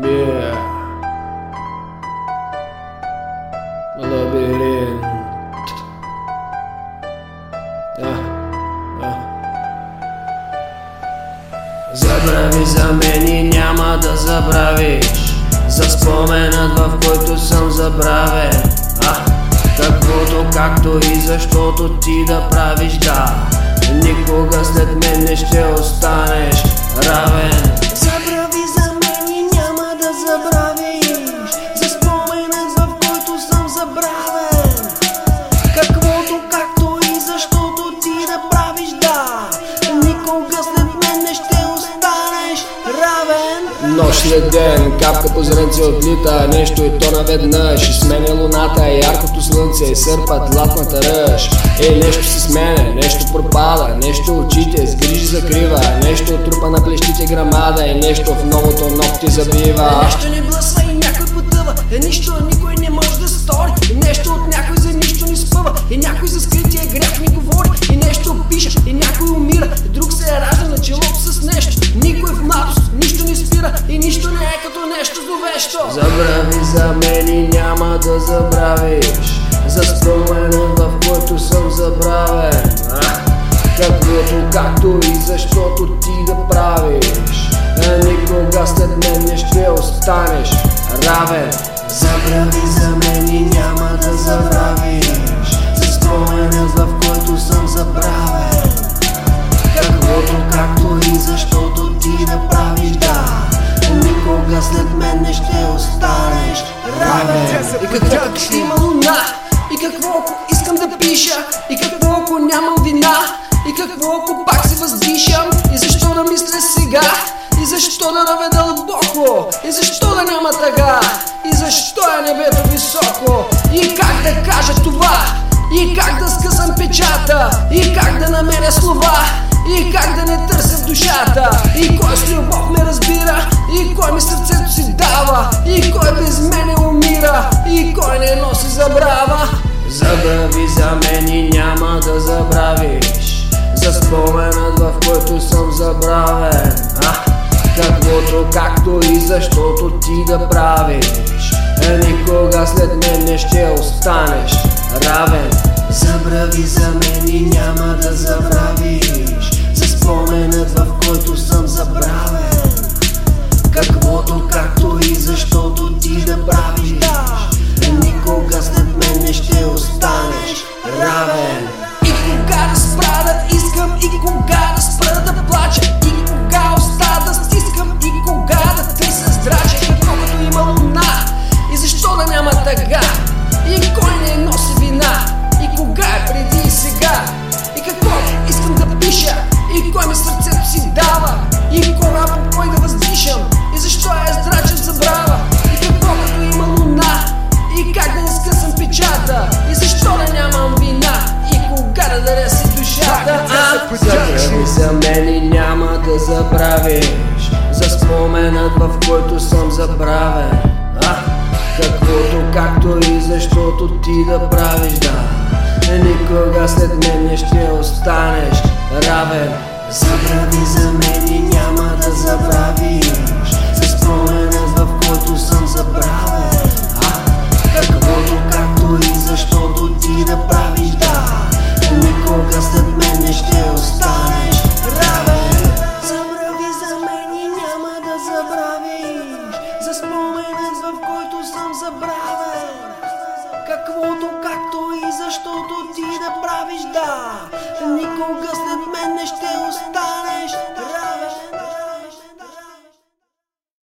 Yeah. Лабиринт. Да, да. Забрави за мен и няма да забравиш За споменът в който съм забравен а, Каквото както и защото ти да правиш да Никога след мен не ще останеш равен равен Нощ след ден, капка по зренце отлита Нещо и то наведнъж. И сменя луната, яркото слънце И сърпат латната ръж. Е, нещо се сменя, нещо пропада Нещо очите с грижи закрива. Нещо трупа на плещите грамада И нещо в новото ногти забива. Нещо не Забрави за мен и няма да забравиш. За споменът в който съм забравен? Каквото, както и защото ти да правиш. А Никога след мен не ще останеш равен. Забрави за мен и няма да забравиш. За споменът в който съм забравен. Каквото, както и защото ти да правиш И какво ако ще има луна? И какво ако искам да пиша? И какво ако нямам вина? И какво ако пак се въздишам? И защо да мисля сега? И защо да наведа дълбоко? И защо да няма тъга? И защо е небето високо? И как да кажа това? И как да скъсам печата? И как да намеря слова? И как да не търся в душата? И кой с любов ме разбира забравен. А? Каквото, както и защото ти да правиш. Е, Никога след мен не ще останеш равен. Забрави за мен и няма да забравиш. За споменът в който съм забравен. Каквото, както и защото няма да забравиш. За споменът в който съм забравен. А? Каквото, както и защото ти да правиш да. Никога след мен не ще останеш равен. Забрави за мен и няма забравя каквото, както и защото ти да правиш, да. Никога след мен не ще останеш равен.